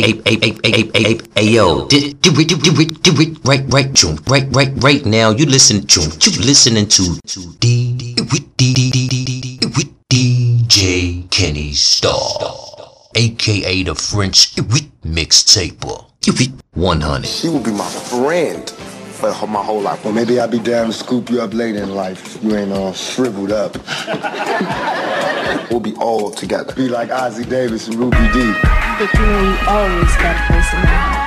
hey, hey, hey, hey, hey, hey, hey, yo, do it, do it, do it, right, right, June, right, right, right now. You listen, June, you listening to to D D D D D D with DJ Kennistarr, aka the French mixtaper. 100. She will be my friend for my whole life. Well, maybe I'll be down to scoop you up later in life. You ain't all shriveled up. We'll be all together. Be like Ossie Davis and Ruby Dee. But you know you always got a place in my heart.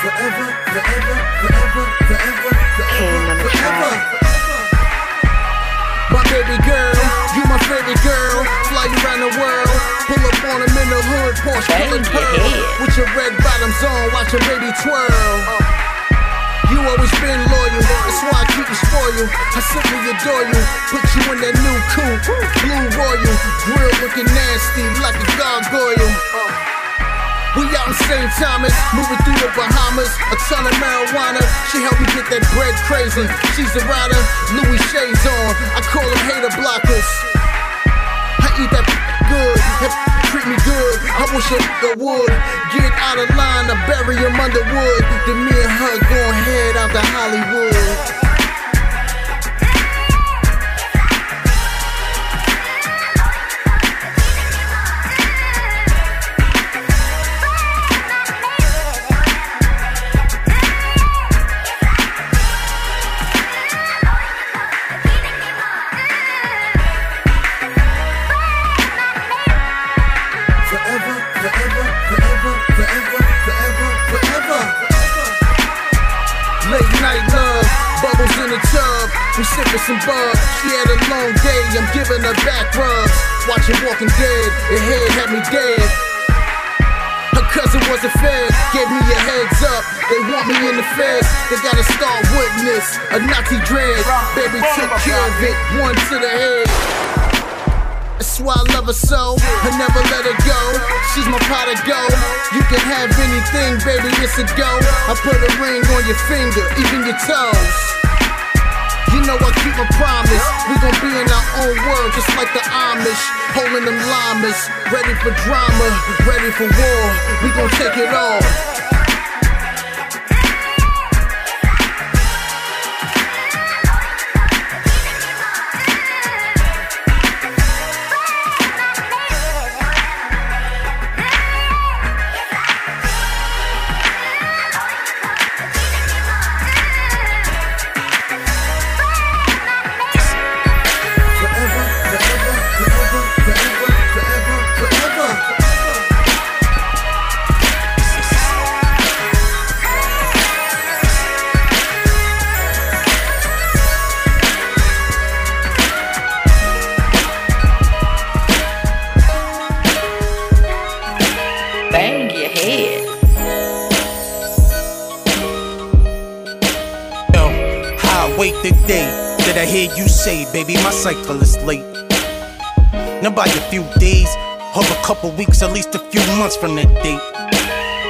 Forever, forever, forever, forever, forever, forever. My baby girl, you my favorite girl. Fly you around the world. Pull up on them in the hood, Porsche colored pearl. With your red bottoms on, watch your baby twirl. You always been loyal, that's why I keep you spoiled. I simply adore you, put you in that new coupe, blue royal, grill looking nasty like a gargoyle. We out in St. Thomas, moving through the Bahamas. A ton of marijuana, she helped me get that bread crazy. She's a rider, Louis Shades on. I call them hater blockers. I eat that treat me good. I wish a nigga would get out of line, I bury him under wood. Then me and her gon' head out to Hollywood. We sipping some bug. She had a long day. I'm giving her back rubs. Watching Walking Dead. Her head had me dead. Her cousin was a fed, gave me a heads up. They want me in the feds, they got a star witness, a Nazi dread. Baby took care of it, one to the head. That's why I love her so. I never let her go. She's my pot of gold. You can have anything, baby, it's a go. I put a ring on your finger, even your toes. Know I keep my promise. We gon' be in our own world, just like the Amish. Holding them llamas, ready for drama, ready for war. We gon' take it all. Day that I hear you say, baby, my cycle is late. Now by a few days, or a couple weeks, at least a few months from that date.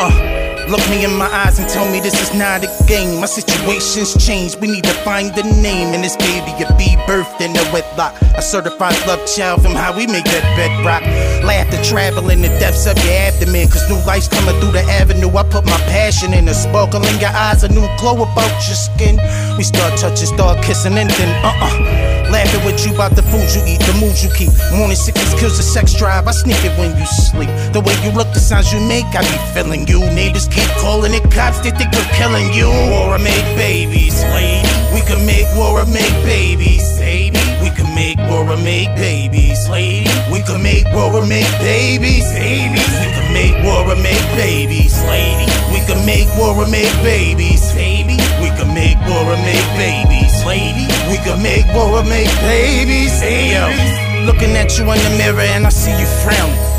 Uh, look me in my eyes and tell me this is not a game. My situation's changed. We need to find the name. And this baby a be birthed in a wedlock. A certified love child from how we make that bedrock. Laughter travel in the depths of your abdomen. Cause new life's coming through the avenue. I put my passion in a sparkle in your eyes, a new glow about your skin. We start touching, start kissing, and then uh uh. Laughing with you about the food you eat, the mood you keep. Morning sickness kills the sex drive. I sneak it when you sleep. The way you look, the sounds you make, I be feeling you. Neighbors keep calling it cops, they think we're killing you. War make babies, lady. We can make war make babies, baby. We can make war make babies, lady. We can make war make babies, baby. We can make war make babies, lady. We can make war make babies, baby. We can make war make babies, lady. We can make war make babies, hey. Looking at you in the mirror and I see you frowning.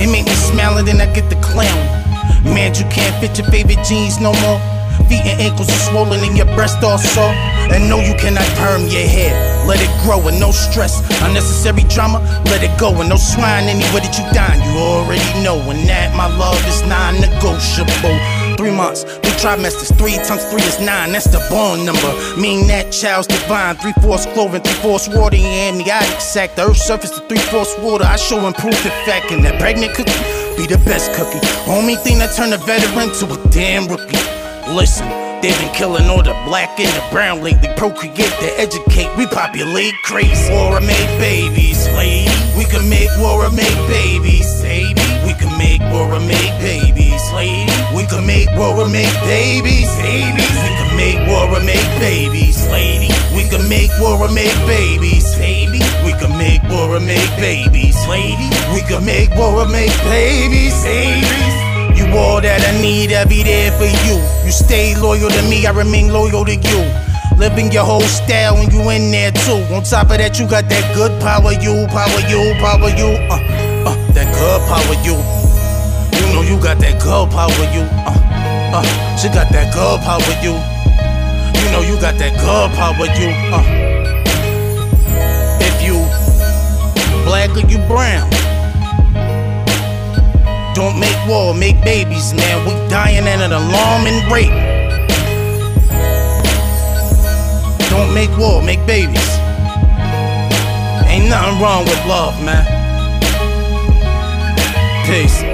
It make me smile and then I get the clown. Man, you can't fit your favorite jeans no more. Feet and ankles are swollen and your breast all sore. And no, you cannot perm your hair. Let it grow and no stress. Unnecessary drama, let it go. And no swine anywhere that you dine. You already know. And that, my love, is non negotiable three months, three trimesters, three times three is nine. That's the born number. Mean that child's divine. Three fourths cloven, three fourths water, and amniotic sac. The earth's surface to three fourths water. I show improved effect, and that pregnant cookie be the best cookie. Only thing that turned a veteran to a damn rookie. Listen. They've been killing all the black and the brown lately. Procreate to educate, repopulate crazy. War make babies, lady. We can make war make babies, baby. We can make war make babies, lady. We can make war make babies, babies. We can make war make babies, lady. We can make war make babies, baby. We can make war make babies, lady. We can make war make babies, babies. You all that I need, I'll be there for you. You stay loyal to me, I remain loyal to you. Living your whole style when you in there too. On top of that, you got that good power, you, power, you, power, you. Uh, good power, you. You know you got that good power, you. Uh, uh, she got that good power, you. You know you got that good power, you. Uh, if you black or you brown. Don't make war, make babies, man. We dying at an alarming rate. Don't make war, make babies. Ain't nothing wrong with love, man. Peace.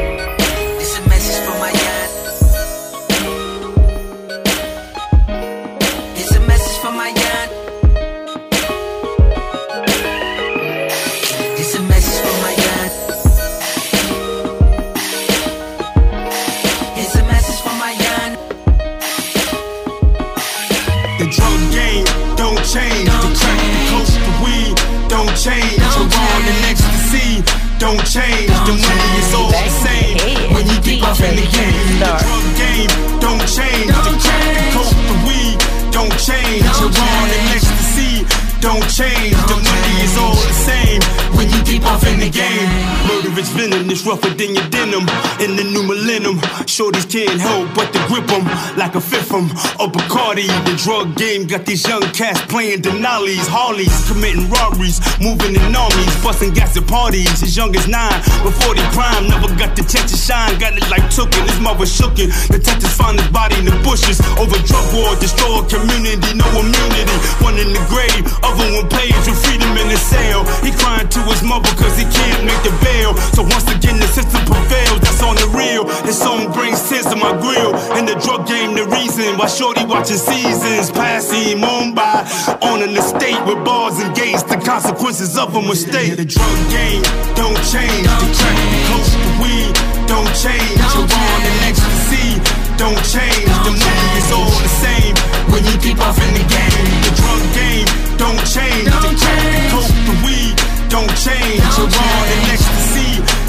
Don't change. The money is all the same when you deep off in the game. The drug game don't change. The crack, the coke, the weed don't change. The raw and ecstasy don't change. The money is all the same when you deep off in the game. Murderous venom is rougher than your denim. In the new millennium, shorties can't help but to grip 'em like a fifth 'em. A Bacardi, the drug game got these young cats playing Denali's, Harleys, committing robberies, moving in armies, busting gas at parties. As young as nine, before the crime, never got the chance to shine. Got it like tookin', his mother shookin'. Detectives found his body in the bushes over drug war, destroy community, no immunity. One in the grave, other one pays with freedom in the cell. He crying to his mother cause he can't make the bail. So once again, the system prevails, that's on the real. This song brings tears to my grill. In the drug game, the reason why Shorty watching seasons pass him on by. On an estate with bars and gates, the consequences of a mistake. The drug game don't change. The crack, the coke, the weed don't change. The raw and ecstasy don't change. The money is all the same when you keep off in the game. The drug game don't change. The crack, the coke, the weed don't change. The raw and ecstasy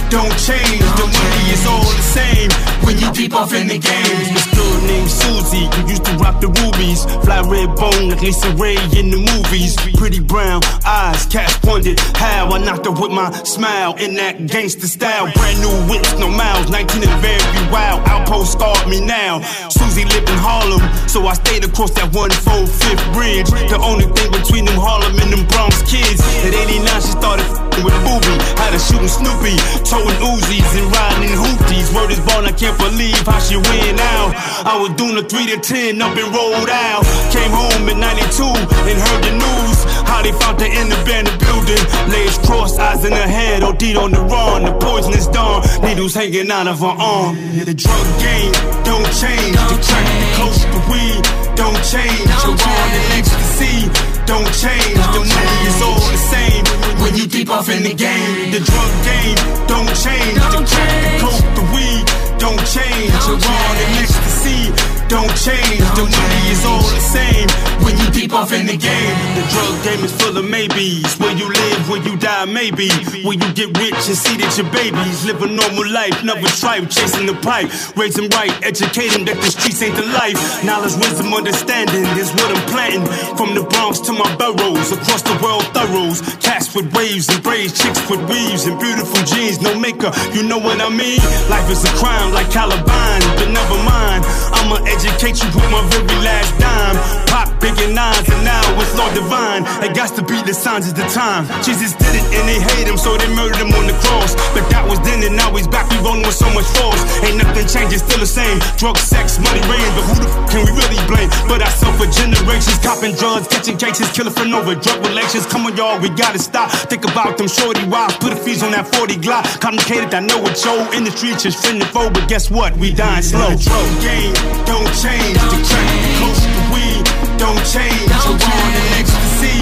don't change. The money is all the same when you deep off in the game. This girl named Susie who used to rock the rubies, fly red bone like Lisa Raye in the movies. Pretty brown eyes, cats wondered how I knocked her with my smile in that gangster style. Brand new whips, no miles, 19 and very wild. Outpost scarred me now. Susie lived in Harlem, so I stayed across that one 145th bridge. The only thing between them Harlem and them Bronx kids. At 89, she started f***ing with Booby. Had her shooting Snoopy, towing Uzis and riding in hooties. Word is born, I can't believe how she win out. I was doing a 3 to 10 up and rolled out. Came home in 92 and heard the news. How they found her in the abandoned building. Legs crossed, eyes in her head, OD'd on the run. The poisonous dawn, needles hanging out of her arm. The drug game don't change. The crack, the coke, the weed don't change. The raw and ecstasy don't change. The money is all the same when you deep off in the game. The drug game don't change. The crack, the coke, the weed don't change. The raw and ecstasy don't change. The money is all the same when you deep off in the game. The drug game is full of maybes. Where you live, where you die, maybe. Where you get rich and see that your babies live a normal life, never tribe, chasing the pipe. Raise them right, educate them that the streets ain't the life. Knowledge, wisdom, understanding is what I'm planting. From the Bronx to my boroughs, across the world thorough. Cats with waves and braids, chicks with weaves and beautiful jeans, no makeup, you know what I mean? Life is a crime like Caliban, but never mind. I'ma educate you with my very last dime. Pop big and nines, and now it's Lord Divine. It got to be the signs of the time. Jesus did it and they hate him, so they murdered him on the cross. But that was then and now he's back, we rolling with so much force. Ain't nothing changing, still the same. Drug, sex, money, rain, but who the f can we really blame? But I suffer generations, copping drugs, catching cases, killing for over drug relations. Come on, y'all, we gotta stop. Think about them shorty wives, put a fees on that 40 Glock. Complicated, I know it's your industry, just finna foe. but guess what? We dying slow. Drug game don't change, the crack, the the weed don't change. Don't Around and ecstasy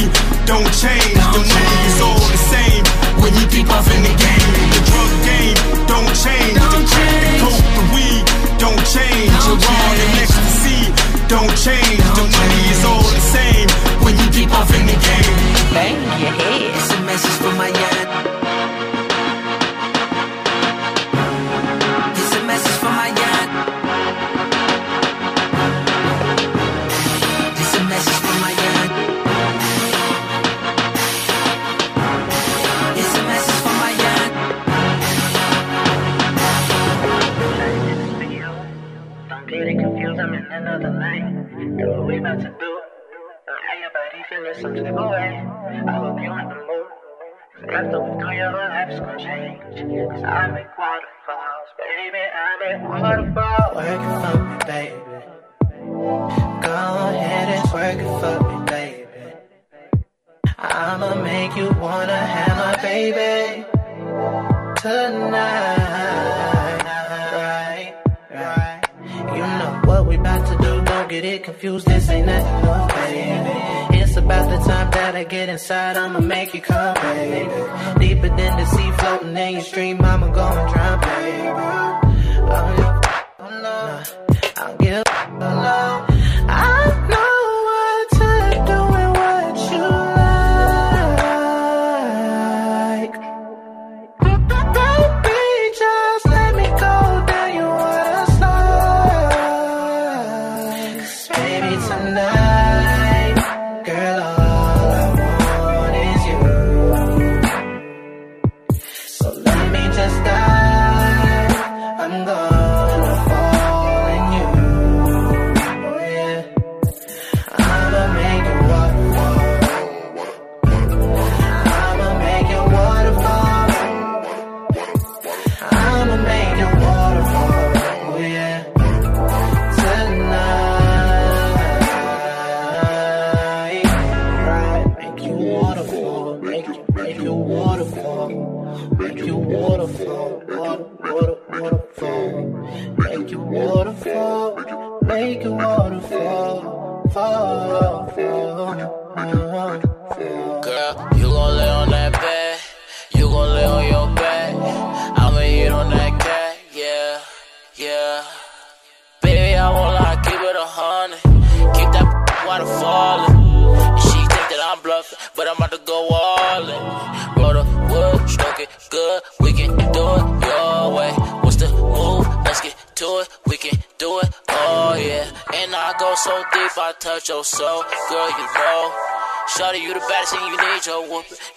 don't change. The money is all the same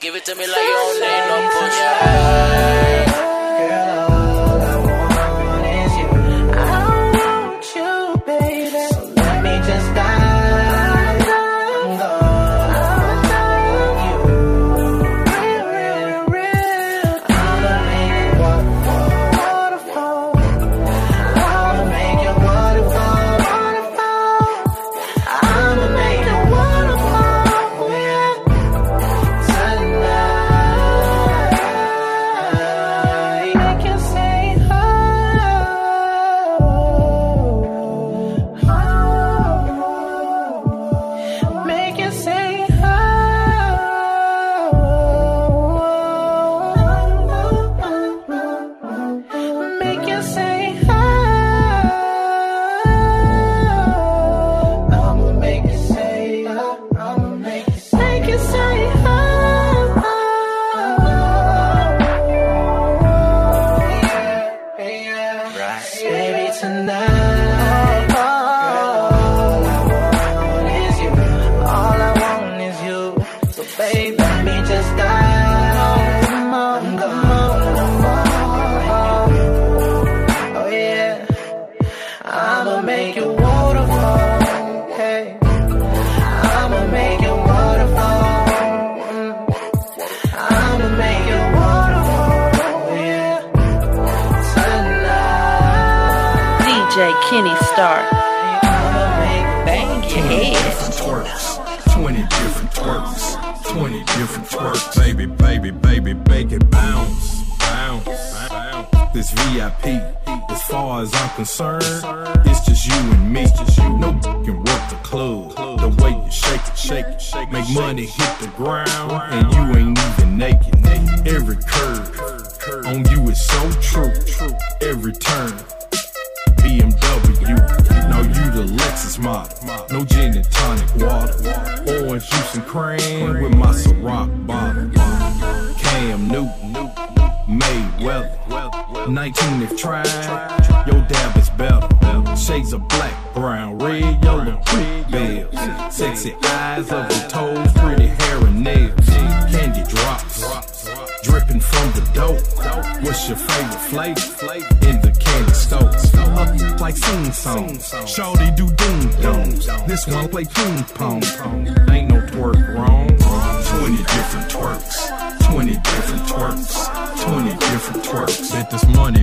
Give it to me like model. No gin and tonic water. Orange juice and cream with my Ciroc bottle. Cam Newton, Mayweather. 19 if tried, your dab is better. Shades of black, brown, red, yellow, blue bells. Sexy eyes your toes, pretty hair and nails. Candy drops, dripping from the dope. What's your favorite flavor? In like sing songs. Shorty do ding dongs. This one play ping pong. Ain't no twerk wrong. 20 different twerks. 20 different twerks. 20 different twerks. Bet this money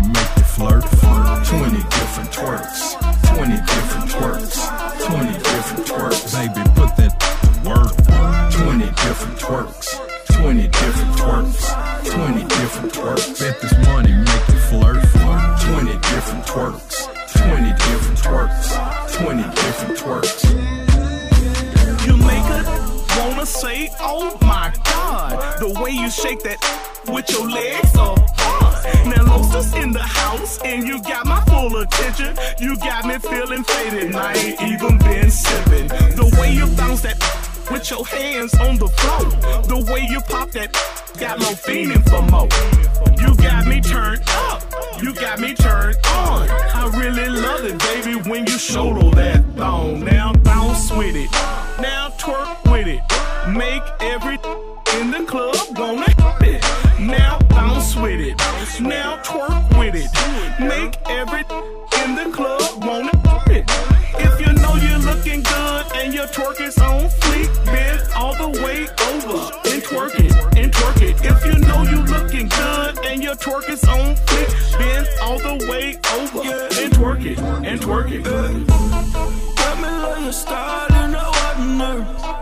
got no fiending for more. You got me turned up. You got me turned on. I really love it, baby, when you shoulder that thong. Now bounce with it. Now twerk with it. Make every in the club wanna it. Now bounce with it. Now twerk with it. Make every in the club twerk is on fleek, bend all the way over and twerk it and twerk it. Got me like a star in the ordinary.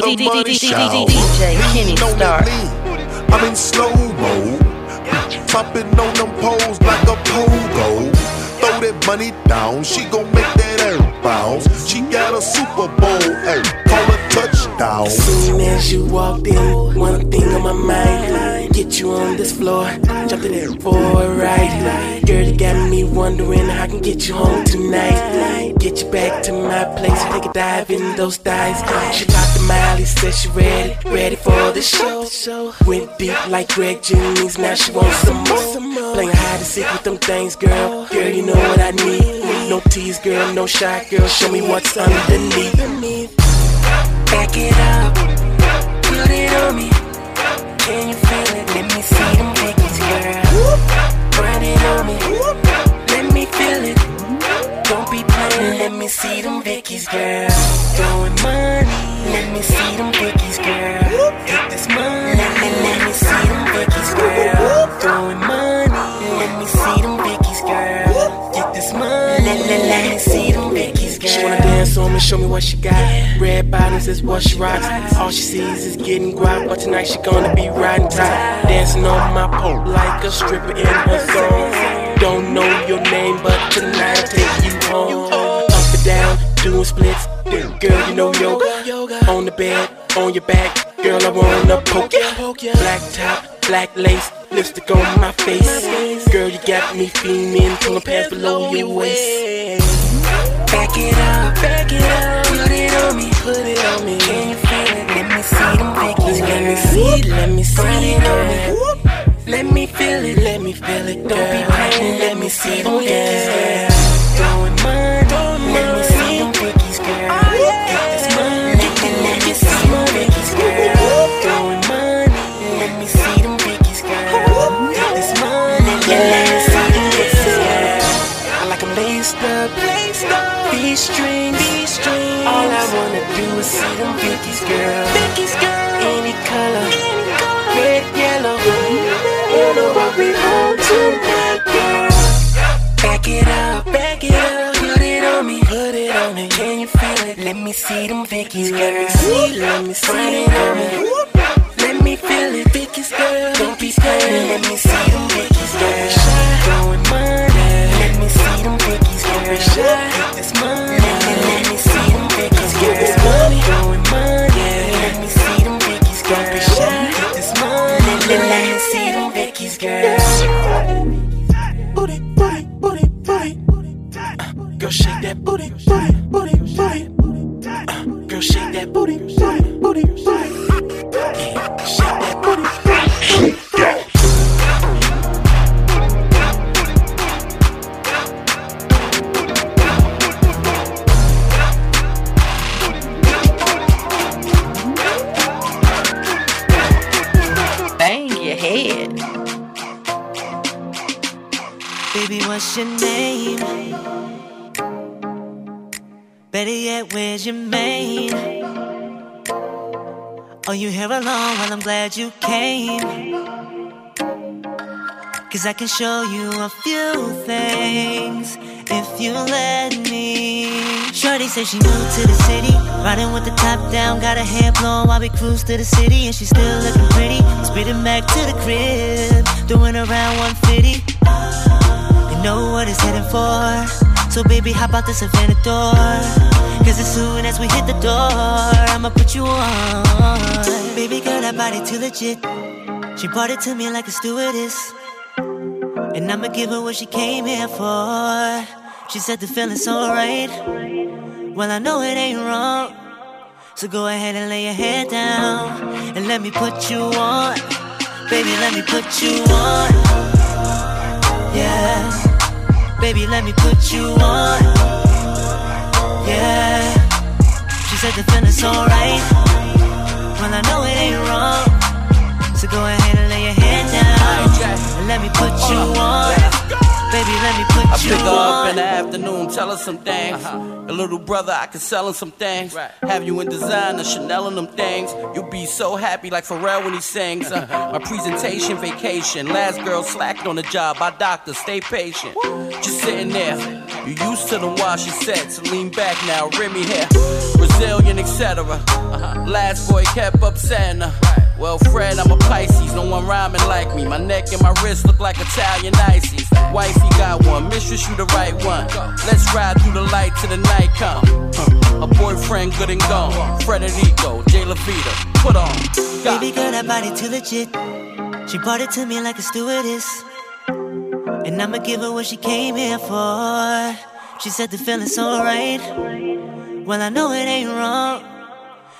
DJ Kenny Lean on Star. that lean, I'm in slow mo. Popping on them poles like a pogo. Throw that money down, she gon' make that air bounce. She got a Super Bowl, ay, call a touchdown. As Soon as you walked in, one thing on my mind. Get you on this floor, jump in there for a ride. Girl, you got me wondering how I can get you home tonight. Get you back to my place, take a dive in those thighs. She talked to Miley said she ready, ready for the show. Went deep like Greg Jennings, now she wants some more. Playing hide and seek with them things, girl. Girl, you know what I need. No tease, girl, no shy, girl. Show me what's underneath. Back it up, put it on me. Can you feel it? Let me see them pickets, girl. Run it on me. Let me feel it. Don't be playing. Let me see them Vicky's, girl. Throwing money let me see them dickies, girl. Get this money. Let me, let me see them dickies, girl. Throwing money. Let me see them dickies, girl. Get this money. Let, let, let me see them dickies, girl. She wanna dance on me, show me what she got. Red bottoms is what she rocks. All she sees is getting guap, but tonight she gonna be riding tight. Dancing on my pole like a stripper in her zone. Don't know your name, but tonight I take you home. Up and down, doing splits Girl, you know yoga. On the bed, on your back. Girl, I wanna poke ya. Black top, black lace, lipstick on my face. Girl, you got me feeling, pulling pants below your waist. Back it up, back it up, put it on me, put it on me. Can you feel it? Let me see them Vickies, let me see it, let me see it on me. Let me feel it, let me feel it. Don't be playing, let me see them Vickies, up. B strings. All I wanna do is see them Vickies, girl. Vickies, girl. Any color, any color. Red, yellow, you know what we on tonight, girl. Back it up, back it up. Put it on me, put it on me. Can you feel it? Let me see them Vickies, girl. See, let me see it on me. Let me feel it, Vickies, girl. Don't be scared. Let me see them Vickies, girl. Throwing money. Let me see them Vickies, girl. What's your name? Better yet, where's your mane? Are you here alone? Well, I'm glad you came. Cause I can show you a few things if you let me. Shorty said she new to the city. Riding with the top down, got her hair blown while we cruise to the city. And she still looking pretty. Speeding back to the crib, doing around 150. Know what it's heading for. So baby, hop out the Savannah door. Cause as soon as we hit the door, I'ma put you on. Baby girl, that body too legit. She brought it to me like a stewardess. And I'ma give her what she came here for. She said the feeling's alright. Well, I know it ain't wrong. So go ahead and lay your head down. And let me put you on. Baby, let me put you on. Yeah. Baby, let me put you on. Yeah. She said the feeling's alright. Well, I know it ain't wrong. So go ahead and lay your head down. And let me put you uh, on. Baby, let me put I you pick her up in the afternoon, tell her some things. A little brother, I can sell him some things. Have you in designer, Chanel and them things. You'll be so happy like Pharrell when he sings. Uh, my presentation vacation. Last girl slacked on the job. By doctor, stay patient. Just sitting there. You used to the wash your sets. Lean back now, Remy here. Brazilian, etc. Last boy kept upsetting her. Well, Fred, I'm a Pisces. No one rhyming like me. My neck and my wrist look like Italian ices. Wifey got one, mistress, you the right one. Let's ride through the light till the night come. A boyfriend good and gone. Frederico, J. Lavita, put on. Go. Baby girl, that body too legit. She brought it to me like a stewardess. And I'ma give her what she came here for. She said the feeling's alright. Well, I know it ain't wrong.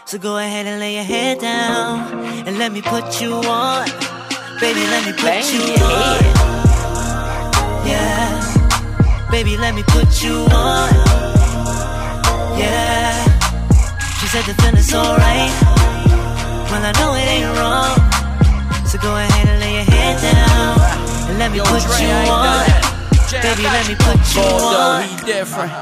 So go ahead and lay your head down. And let me put you on. Baby, let me put you on. Yeah. Baby, let me put you on. Yeah. She said the feeling's alright. Well, I know it ain't wrong. So go ahead and lay your head down. And let me Yo, put Dre, you on. Baby, let me put you Although on. he different.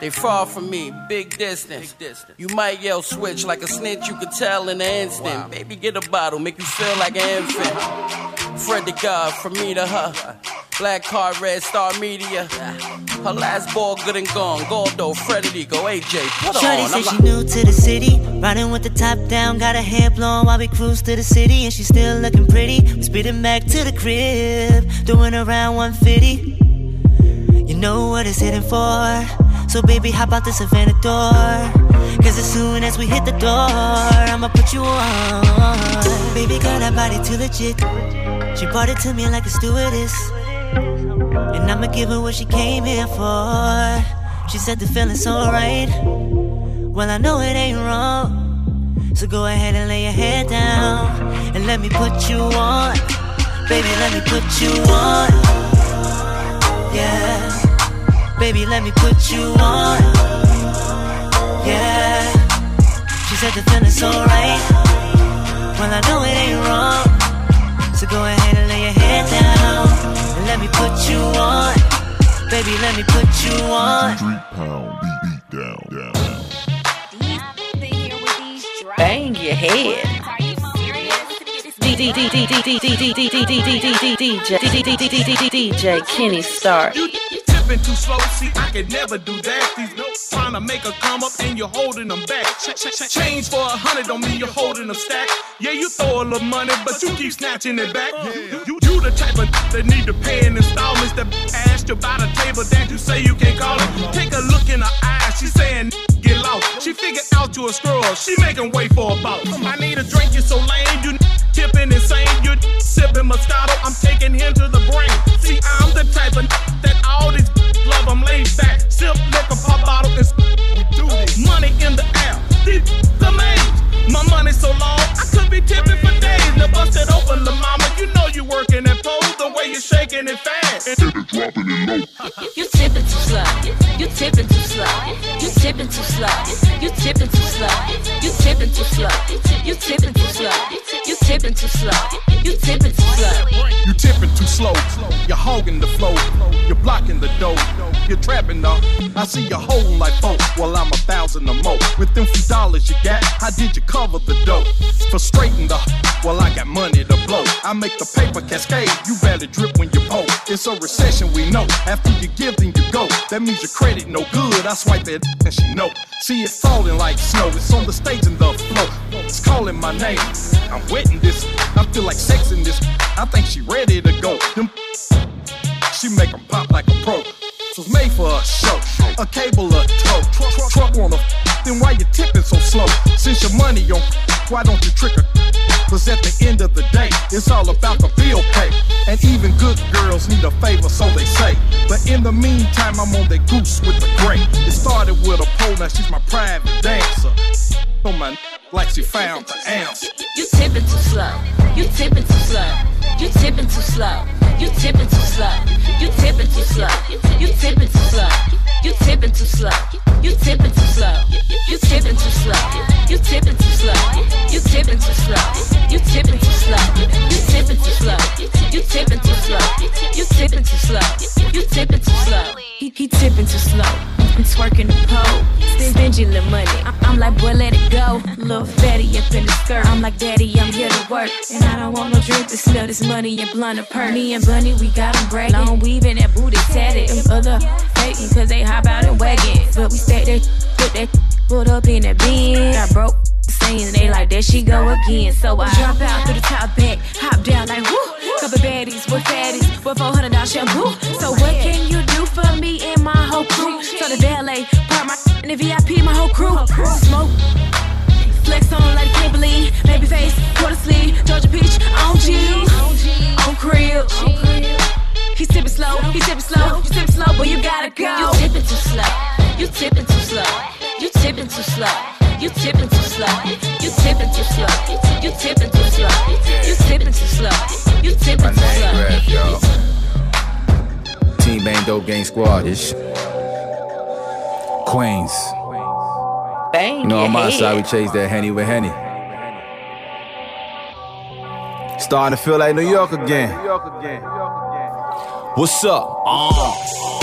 They far from me, big distance. You might yell switch like a snitch, you could tell in an instant. Baby, get a bottle, make you feel like an infant. Fred the God, from me to her. Black card, red star media. Her last ball good and gone. Goldo, Frederico, AJ, put Shorty on. said I'm she like- new to the city, riding with the top down, got her hair blown while we cruise to the city, and she still looking pretty. We speeding back to the crib, doing around 150. You know what it's hitting for, so baby hop out the Savannah door. Cause as soon as we hit the door, I'ma put you on. Baby girl, that body too legit. She brought it to me like a stewardess. And I'ma give her what she came here for. She said the feeling's alright. Well, I know it ain't wrong. So go ahead and lay your head down. And let me put you on. Baby, let me put you on. Yeah. Baby, let me put you on. Yeah. She said the feeling's alright. Well, I know it ain't wrong. So go ahead and lay your head down. And let me put you on. Baby, let me put you on. Street pound, beat, beat down, down. Bang your head. DJ Kenny Stark. Tipping too slow, see, I could never do that. These notes trying to make a come up and you're holding them back. Ch- ch- ch- change for a hundred don't mean you're holding them stack. Yeah, you throw a little money, but you keep snatching it back. You, you, you the type of that need to pay in installments that asked you about a table that you say you can't call it. Take a look in her eyes, she saying get lost. She figured out you a scroll, she making way for a boss. I need a drink, you so lame, you tipping insane, you sipping Moscato, I'm taking him to the brain. See, I'm the type of that all these love, I'm laid back, sip liquor, pop bottle, and we do this. Money in the air, these amazing. My money so long, I could be tipping for days. Now bust it open, the mama, you know you working that pole, the way you shaking it fast. dropping it low. You tipping too slow. You tipping too slow. You tipping too slow. You tipping too slow. You tipping too slow. You tipping too slow. Tipping too slow. You tipping too slow. You tipping too slow. You're hogging the flow. You're blocking the dough. You're trapping up. I see your whole life folk. Well, I'm a thousand or more. With them few dollars you got, how did you cover the dough? Frustrating the. Well, I got money to blow. I make the paper cascade. You barely drip when you pull. It's a recession, we know. After you give, then you go. That means your credit no good. I swipe that and she know. See it falling like snow. It's on the stage and the flow. It's calling my name. I'm wetting this. I feel like sex in this. I think she ready to go. Them she make 'em pop like a pro. So it's made for a show. A cable, a toe. Truck, truck on a. Then why you tipping so slow? Since your money on, why don't you trick her? Cause at the end of the day, it's all about the bill pay. And even good girls need a favor, so they say. But in the meantime, I'm on that goose with the gray. It started with a pole, now she's my private dancer. On my like she found the answer. You tipping too slow. You tipping too slow. You tipping too slow. You tipping too slow. You tipping too slow. You tipping too slow. You tipping too slow. You tipping too slow. You tipping too slow. You tipping too slow. You tipping too slow. You tipping too slow. You tipping too slow. You tipping too slow. You tipping too slow. You tipping too slow. He, tipping too slow. I'm twerking the pole. Stingy little money. I'm, I'm like, boy, let it go. Little fatty up in the skirt. I'm like, daddy, I'm here to work. And I don't want no drink to smell this money and blunt a perk. Me and Bunny, we got 'em bragging. Long weaving that booty tatted. Them other hating cause they hop out and wagging. But we stack that, put that, put up in that bin. Got broke. Saying they like there she go again. So I drop out through the top back, hop down like whoo. Couple baddies with fatties, with 400 dollars shampoo. So what can you do for me and my whole crew? So the valet, park my in the VIP, my whole crew. Smoke, flex on like Kimberly, baby face, quarter sleeve, Georgia peach, on on crib. He sippin' slow, he sippin' slow, you sippin' slow, but you gotta go. You tippin' too slow, you tippin' too slow, you tippin' too slow. You tippin' too slow. You tippin' too slow. You tippin' too slow. You tippin' too slow. You tippin' too slow. Team Bang Dope Gang Squad. This Queens. Bang. You know, on my side, we chase that henny with henny. Starting to feel like New York again. What's up? Uh.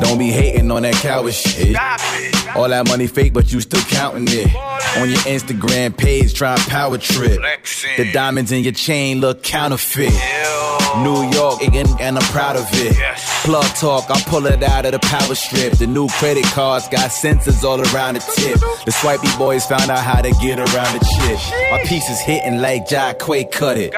Don't be hating on that coward shit. All that money fake, but you still counting it. On your Instagram page, try power trip. The diamonds in your chain look counterfeit. New York, and, and I'm proud of it. Plug talk, I pull it out of the power strip. The new credit cards got sensors all around the tip. The swipey boys found out how to get around the chip. My piece is hitting like Jack Quake cut it.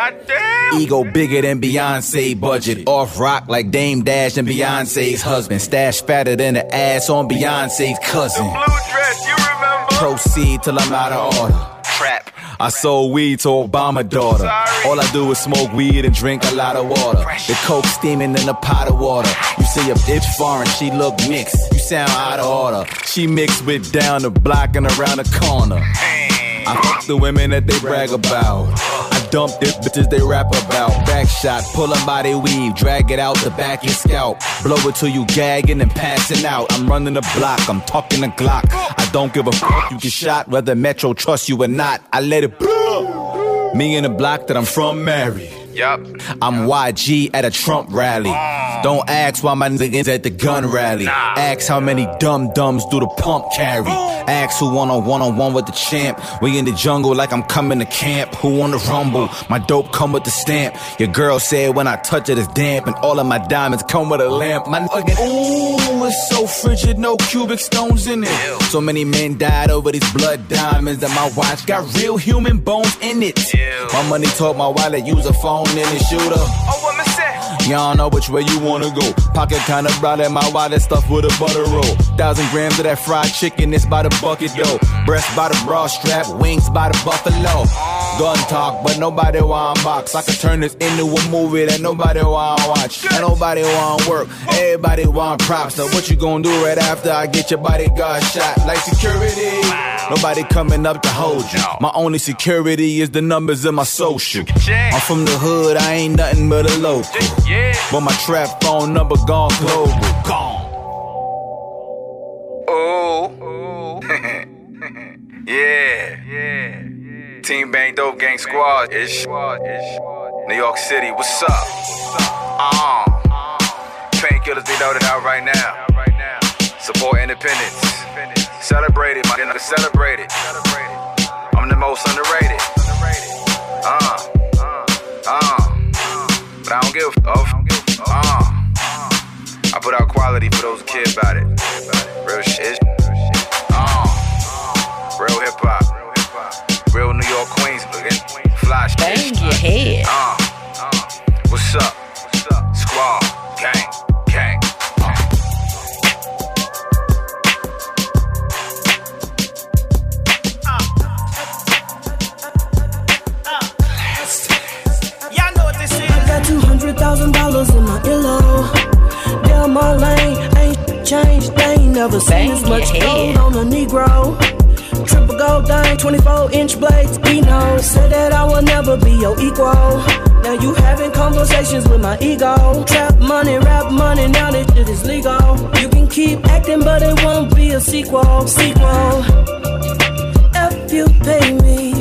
Ego bigger than Beyonce budget. Off rock like Dame Dash and Beyonce's husband. Stash fatter than the ass on Beyonce's cousin. Proceed till I'm out of order. Trap. I sold weed to Obama daughter. All I do is smoke weed and drink a lot of water. The coke steaming in a pot of water. You see a bitch foreign, she look mixed. You sound out of order. She mixed with down the block and around the corner. I fuck the women that they brag about. Dump the bitches they rap about. Back shot, pull 'em by their weave, drag it out the back and scalp. Blow it till you gagging and passing out. I'm running the block, I'm talking the Glock. I don't give a fuck, you get shot, whether Metro trusts you or not. I let it blow. Me in the block that I'm from, married. Yup. I'm YG at a Trump rally. Don't ask why my niggas at the gun rally. Ask how many dumb dumbs do the pump carry. Ask who want a one on one with the champ. We in the jungle like I'm coming to camp. Who want to rumble? My dope come with the stamp. Your girl said when I touch it it's damp, and all of my diamonds come with a lamp. My nigga, ooh, it's so frigid, no cubic stones in it. So many men died over these blood diamonds that my watch got real human bones in it. My money taught my wallet use a phone in the shooter. Oh, what me say? Y'all know which way you wanna go. Pocket kinda broad at my wallet stuffed with a butter roll. Thousand grams of that fried chicken, it's by the bucket though. Breast by the bra strap, wings by the buffalo. Gun talk, but nobody want box. I can turn this into a movie that nobody want watch. And nobody want work. Everybody want props. Now what you gonna do right after I get your bodyguard shot? Like security. Nobody coming up to hold you. My only security is the numbers in my social. I'm from the hood, I ain't nothing but a local. But my trap phone number gone global. Gone. Oh. yeah. Yeah. Team Bang Dope Gang Squad ish. New York City, what's up? Uh. Painkillers, they know out right now. Support independence. Celebrate it, my nigga, celebrate it. I'm the most underrated. Uh. Uh. But I don't give a f. Uh. I put out quality for those care about it. Real shit. Changed. They ain't never seen as much gold on a Negro. Triple gold thing, 24 inch blades, we know. Said that I will never be your equal. Now you having conversations with my ego. Trap money, rap money, now this shit is legal. You can keep acting, but it won't be a sequel. Sequel. If you pay me.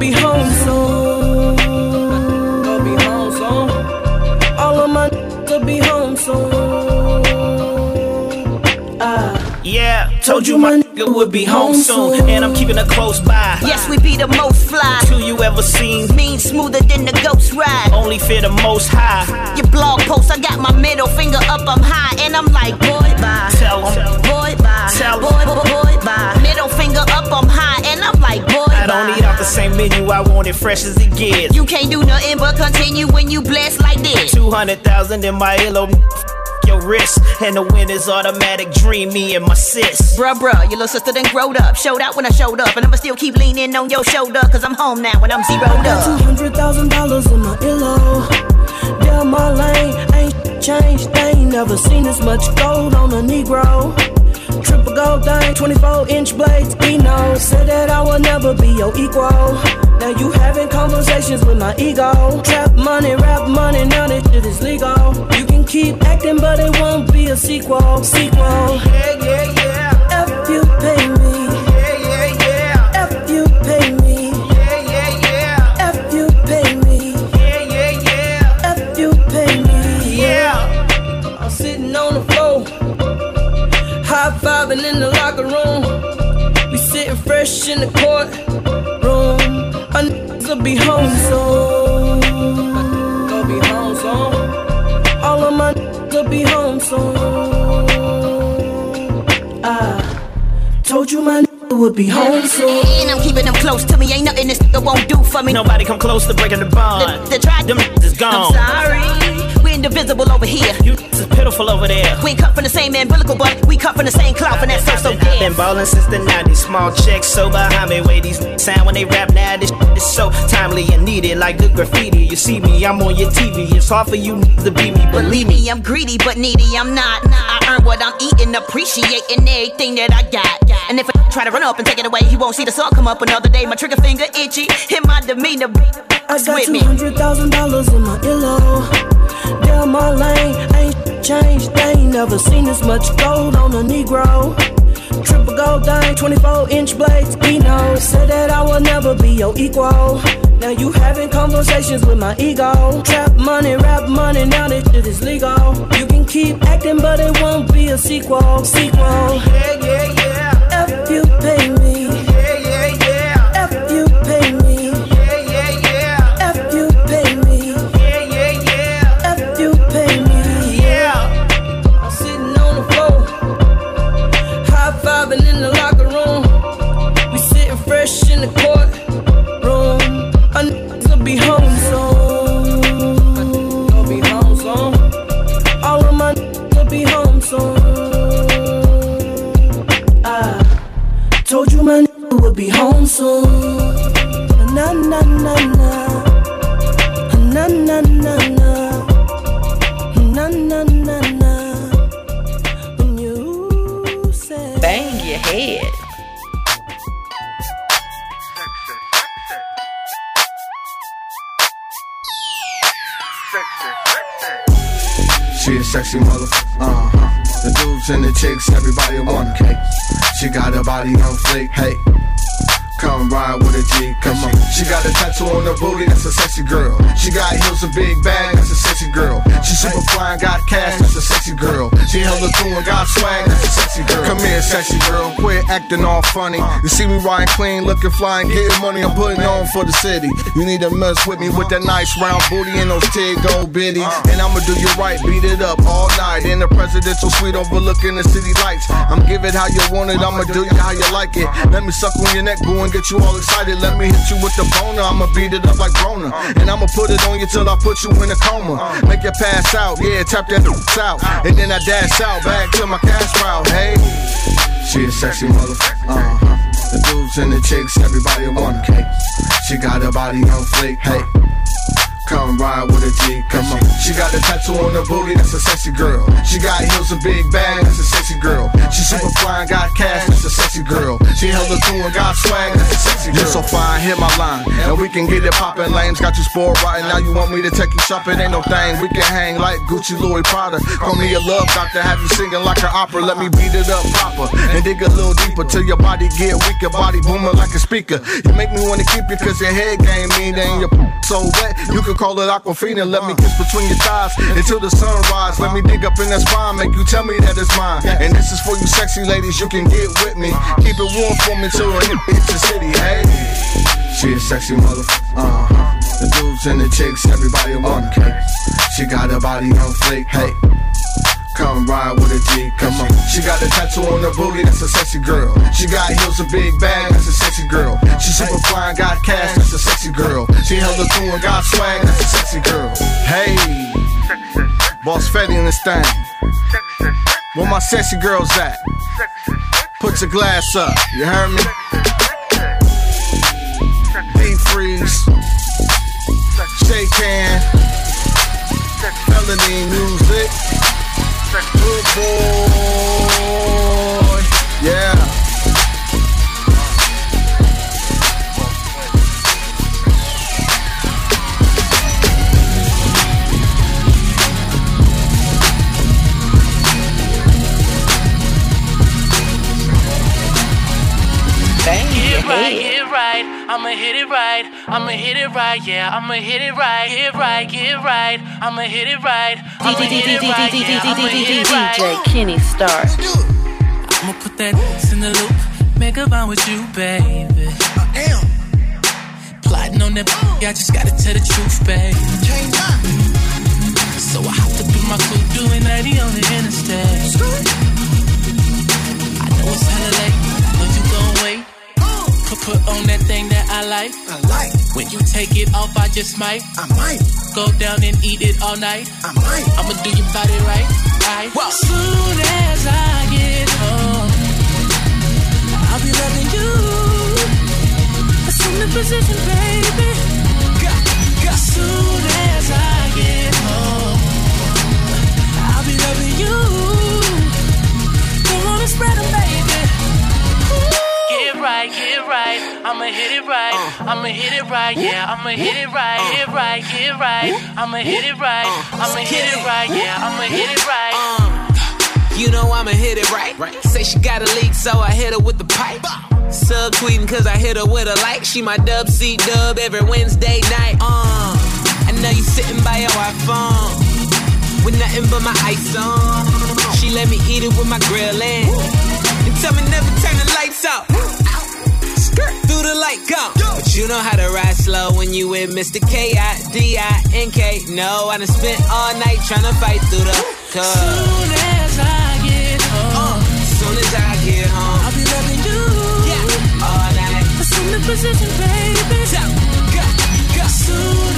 Be home soon. They'll be home soon. All of my niggas will be home soon. Ah. Yeah, told you my nigga would be home soon, and I'm keeping her close by. Yes, we be the most fly. Two you ever seen. Mean smoother than the ghost ride. Only fear the most high. Your blog post, I got my middle finger up, I'm high, and I'm like, boy, bye. Tell 'em. Boy, bye. Tell 'em. boy, boy, boy, bye. Middle finger up, I'm high, and I'm like, boy, I don't eat off the same menu, I want it fresh as it gets. You can't do nothing but continue when you blessed like this. 200,000 in my earlobe. Your wrist, and the win is automatic. Dream me and my sis. Bruh, bruh, your little sister done growed up. Showed out when I showed up, and I'ma still keep leaning on your shoulder, cause I'm home now when I'm zeroed Got two up. hundred thousand dollars in my earlobe. Down my lane, ain't changed. They ain't never seen as much gold on a Negro. Triple gold thing, 24 inch blades, knows. Said that I will never be your equal. Now you having conversations with my ego. Trap money, rap money, now this shit is legal. You can keep acting, but it won't be a sequel. Sequel. Yeah, yeah, yeah. If you pay me. Yeah, yeah, yeah. If you pay me. Yeah, yeah, yeah. If you pay me. Yeah, yeah, yeah. If you pay me. Yeah. I'm sitting on the floor. High fiving in the locker room. We sitting fresh in the courtroom. Our niggas will be home soon. Gonna be home soon. All of my niggas will be home soon. I told you my nigga would be home soon. And I'm keeping them close to me. Ain't nothing this nigga won't do for me. Nobody come close to breaking the bond. The, the try Them is gone. I'm sorry. We indivisible over here. You is pitiful over there. We ain't cut from the same umbilical, but we cut from the same cloth, and that's so so Been dead. ballin' since the 90s. Small checks, so behind me. Way these sound when they rap now. This is so timely and needed, like good graffiti. You see me, I'm on your TV. It's hard for you to beat me, believe me. Me, I'm greedy but needy. I'm not. I earn what I'm eating, appreciating everything that I got. And if I try to run up and take it away, he won't see the sun come up another day. My trigger finger itchy, hit my demeanor. I got with two me. hundred thousand dollars in my earlobe. Down my lane, ain't changed. They ain't never seen this much gold on a Negro. Triple gold thing, 24 inch blades, knows. Said that I will never be your equal. Now you having conversations with my ego. Trap money, rap money, now this shit is legal. You can keep acting, but it won't be a sequel. Sequel. Yeah, yeah, yeah. If you pay me. Be home soon. Na na na na. Na na na na. Na na na na. When you said Bang your head. She a sexy motherfucker. Uh huh. The dudes and the chicks, everybody want her. She got a body on fleek. Hey. Come ride with a G, come on. She got a tattoo on her booty, that's a sexy girl. She got heels, a big bag, that's a sexy girl. She super fly and got cash, that's a sexy girl. She held her through and got swag, that's a sexy girl. Come here, sexy girl, quit acting all funny. You see me riding clean, looking fly and getting money, I'm putting on for the city. You need to mess with me with that nice round booty and those tig gold bitties. And I'ma do you right, beat it up all night in the presidential suite overlooking the city lights. I'm give it how you want it, I'ma do you how you like it. Let me suck on your neck, boo, get you all excited. Let me hit you with the boner, I'ma beat it up like Broner. And I'ma put it on you till I put you in a coma. Make you pass out, yeah, tap that out. And then I dash out back to my cash route. Hey, she a sexy motherfucker. Uh-huh. The dudes and the chicks, everybody want her. She got a body on fleek. Hey. Come ride with a G, come on. She got a tattoo on her booty, that's a sexy girl. She got heels, a big bag, that's a sexy girl. She super fly and got cash, that's a sexy girl. She held her through and got swag, that's a sexy girl. You so fine, hit my line, and we can get it poppin'. Lanes got you spoiled right now. You want me to take you shopping? Ain't no thing. We can hang like Gucci, Louis Prada. Call me a love doctor, have you singing like an opera. Let me beat it up proper and dig a little deeper till your body get weaker, body booming like a speaker. You make me wanna keep you cause your head game mean and your so wet. You can call it Aquafina. Let me kiss between your thighs until the sunrise. Let me dig up in that spine, make you tell me that it's mine. And this is for you sexy ladies, you can get with me. Keep it warm for me till it hits the city, hey. She a sexy motherfucker. Uh huh. The dudes and the chicks, everybody want her. She got a body on fleek, hey. Come ride with a G, come on. She got a tattoo on her booty, that's a sexy girl. She got heels, a big bag, that's a sexy girl. She super fly and got cash, that's a sexy girl. She held her through and got swag, that's a sexy girl. Hey, Boss Fetty in this thing. Where my sexy girls at? Put your glass up, you heard me? Deep freeze, shake hand, felony music. Good boy. Yeah. Thank you boy. right, I'ma hit it right, I'ma hit it right, yeah, I'ma hit it right, get right, get right, I'ma hit it right, I'ma hit it right, yeah, I'ma hit it right. DJ Kennistarr. I'ma put that ass in the loop, make a bond with you, baby. Damn. Plotting on that, I just gotta tell the truth, baby. So I hopped up in my coupe, doing 90 on the interstate. Put, put on that thing that I like. I like. When you take it off, I just might. I might. Go down and eat it all night. I might. I'ma do your body right. right. Soon as I'ma hit it right. Hit right, get right. I'ma hit it right. I'ma hit it right. Uh, yeah, I'ma hit it right. Uh, you know I'ma hit it right. Say she got a leak, so I hit her with the pipe. Sub tweeting cause I hit her with a like. She my dub C dub every Wednesday night. Uh, I know you sitting by your iPhone uh, with nothing but my ice on. She let me eat it with my grill in. And tell me never turn the lights out. Skirt through the light go. But you know how to ride slow when you with Mr. K-I-D-I-N-K. No, I done spent all night trying to fight through the Soon as I get home, uh, soon as I get home, I'll be loving you. Yeah, all night. Assume the position, baby. Go, go, Soon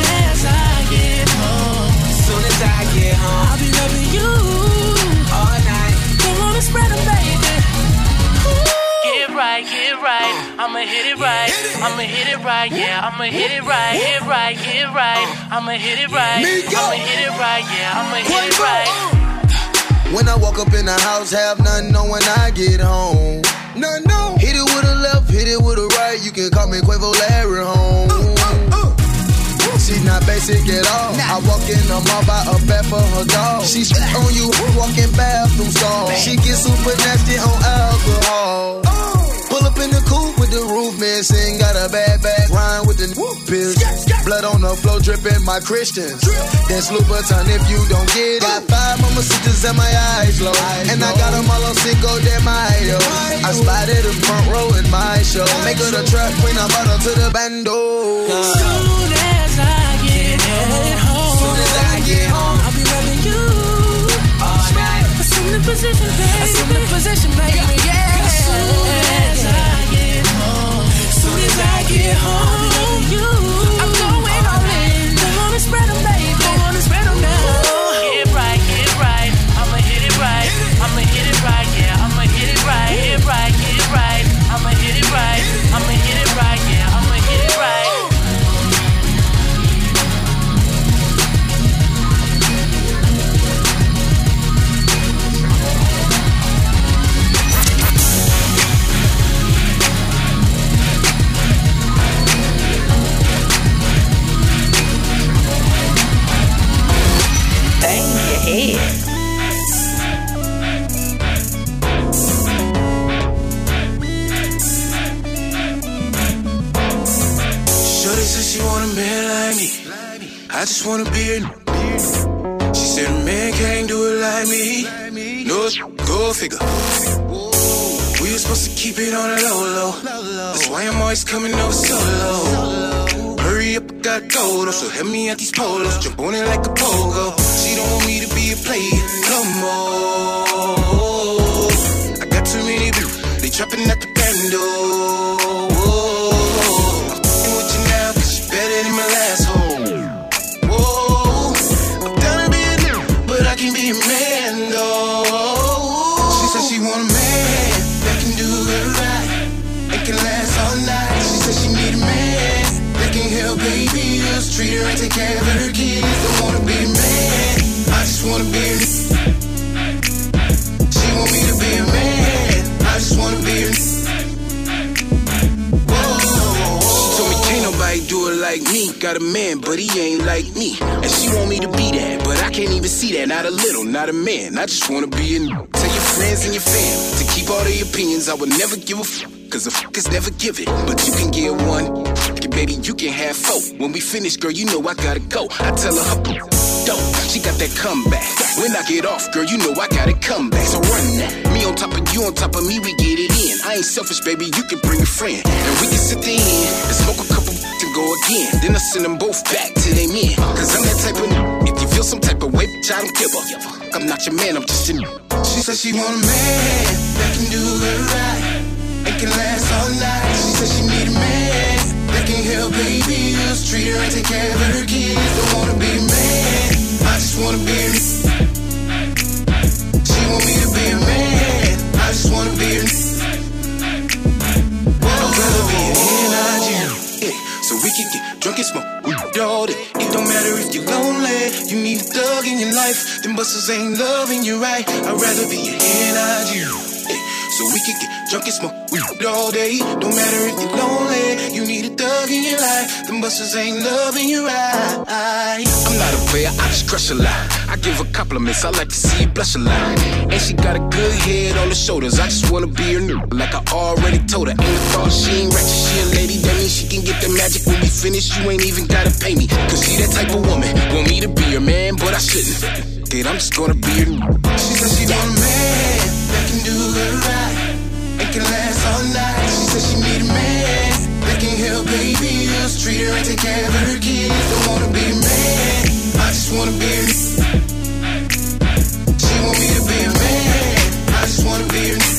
I'ma hit it right. I'ma hit it right. Yeah, I'ma hit it right. Hit right, get right. I'ma hit it right. I'ma hit it right. Yeah, I'ma hit it right. When I walk up in the house, have nothing on when I get home. None, no. Hit it with a left, hit it with a right. You can call me Quavo Larry home. She's not basic at all. I walk in the mall, buy a bed for her dog. She spit on you, walking bathroom stall. She get super nasty on alcohol. Pull up in the coupe with the roof missing. Got a bad back, rhyme with the pills. Blood on the floor, dripping my Christians. That's Louboutin if you don't get it. Got five mama sisters and my eyes low. And I got them all on Cinco de Mayo. I spotted them front row in my show. Make her the trap queen, I brought her to the bando. Soon as I get home, soon as I get home, I'll be loving you. all night. Assume the position, baby. Assume the position, baby. Yeah. Soon get home, I just wanna be her. She said a man can't do it like me. No, go figure. We were supposed to keep it on a low low. That's why I'm always coming over solo. Hurry up, I got gold. So help me out these polos. Jump on it like a pogo. She don't want me to be a player. Come on. Got a man, but he ain't like me. And she want me to be that, but I can't even see that. Not a little, not a man. I just wanna be in. Tell your friends and your fam to keep all their opinions. I would never give a f. cause the fuckers never give it. But you can get one, okay, baby, you can have four. When we finish, girl, you know I gotta go. I tell her, her dope, she got that comeback. When I get off, girl, you know I gotta come back. So run that. Me on top of you, on top of me, we get it in. I ain't selfish, baby, you can bring a friend. And we can sit there and smoke a couple go again. Then I send them both back to their men. Cause I'm that type of if you feel some type of way, bitch, I don't give I'm not your man, I'm just in. She said she want a man that can do her right and can last all night. She said she need a man that can help pay bills, treat her and take care of her kids. Don't wanna be a man, I just wanna be a She want me to be a man, I just wanna be a I'd rather be an N.I.G. Yeah, so we can get drunk and smoke We all day. It don't matter if you're lonely, you need a thug in your life. Them busters ain't loving you right. I'd rather be an N.I.G. So we can get drunk and smoke weed all day. Don't matter if you're lonely, you need a thug in your life. Them busters ain't loving you right. I'm not a player, I just crush a lot. I give her compliments, I like to see you blush a lot. And she got a good head on the shoulders. I just wanna be her new. Like I already told her, ain't a thought she ain't ratchet. She a lady, that means she can get the magic when we finish. You ain't even gotta pay me. Cause she that type of woman. Want me to be her man, but I shouldn't. Kid, I'm just gonna be her. She said she want a man do her right. And can last all night. She said she need a man. That can help pay bills, treat her and take care of her kids. Don't wanna be a man, I just wanna be a She want me to be a man, I just wanna be a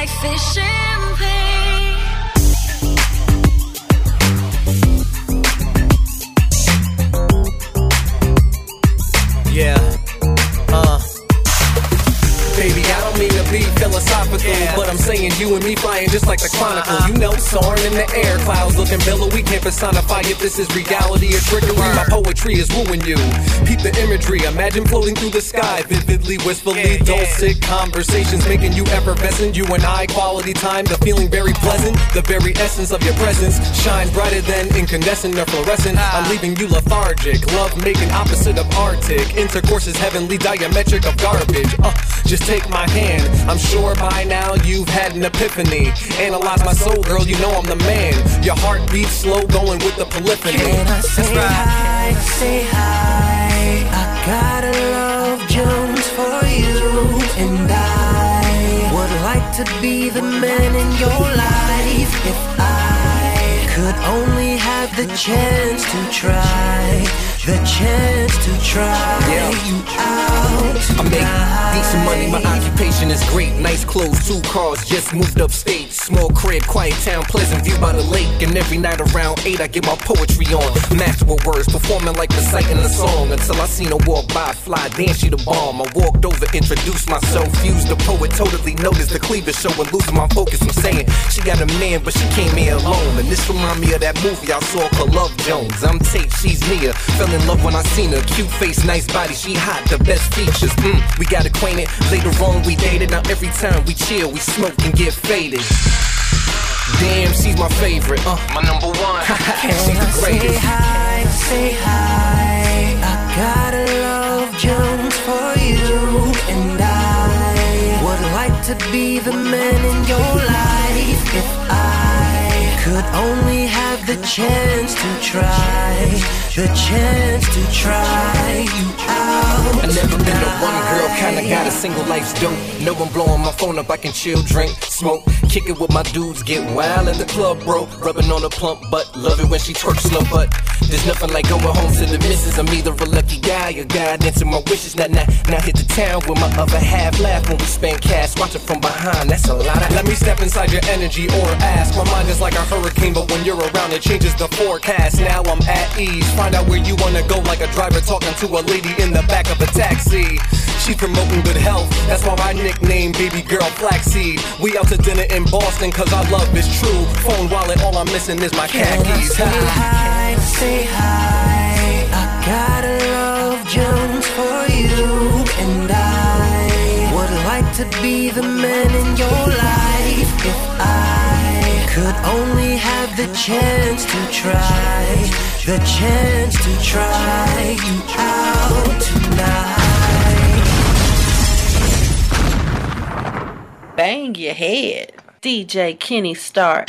like life is champagne. Yeah. Uh. Baby, I don't mean to be philosophical, but I'm saying you and me flying just like the Chronicle. You know, soaring in the air, clouds looking billowy. Can't personify if this is reality or trickery. My poetry is wooing you. Keep the imagery, imagine floating through the sky, vividly, wistfully, dulcet conversations making you effervescent. You and I, quality time, the feeling very pleasant. The very essence of your presence shines brighter than incandescent or fluorescent. I'm leaving you lethargic, love making opposite of Arctic. Intercourse is heavenly, diametric of garbage. Uh, just take my hand. I'm sure by now you've had an epiphany. Analyze my soul, girl, you know I'm the man. Your heart beats slow, going with the polyphony. Can I say hi, say hi? I got a love Jones for you, and I would like to be the man in your life if I could only have the chance to try, the chance to try yeah. you out. I make decent money, my occupation is great. Nice clothes, two cars, just moved upstate. Small crib, quiet town, pleasant view by the lake. And every night around 8, I get my poetry on. Master with words, performing like reciting a song. Until I seen her walk by, fly, dance, she the bomb. I walked over, introduced myself, fused the poet, totally noticed the cleavage showing, losing my focus. I'm saying she got a man, but she came here alone. And this remind me of that movie I saw called Love Jones. I'm Tate, she's Nia. Fell in love when I seen her. Cute face, nice body, she hot, the best features. Mm, we got acquainted, later on we dated. Now every time we chill, we smoke and get faded. Damn, she's my favorite. Uh, my number one. she's Can I the say greatest. hi, say hi? I got a love Jones for you, and I would like to be the man in your life if I could only have the chance to try, the chance to try you out. I never been a one girl, kinda got a single life's dope. No one blowing my phone up, I can chill, drink, smoke, kick it with my dudes, get wild at the club, bro. Rubbing on a plump butt, love it when she twerks slow butt. There's nothing like going home to the missus. I'm either a lucky guy or God answer my wishes. Now, now, now hit the town with my other half. Laugh when we spend cash, watch it from behind. That's a lot. Of- Let me step inside your energy or ask. My mind is like a hurricane, but when you're around, it changes the forecast. Now I'm at ease. Find out where you wanna go, like a driver talking to a lady in the back of a taxi. She promoting good health. That's why my nickname, baby girl, Flaxseed. We out to dinner in Boston, cause our love is true. Phone wallet, all I'm missing is my Can khakis. say hi, say hi? I got a love Jones for you, and I would like to be the man in your life if I could only have the chance to try, the chance to try you out tonight. Bang your head. DJ Kennistarr.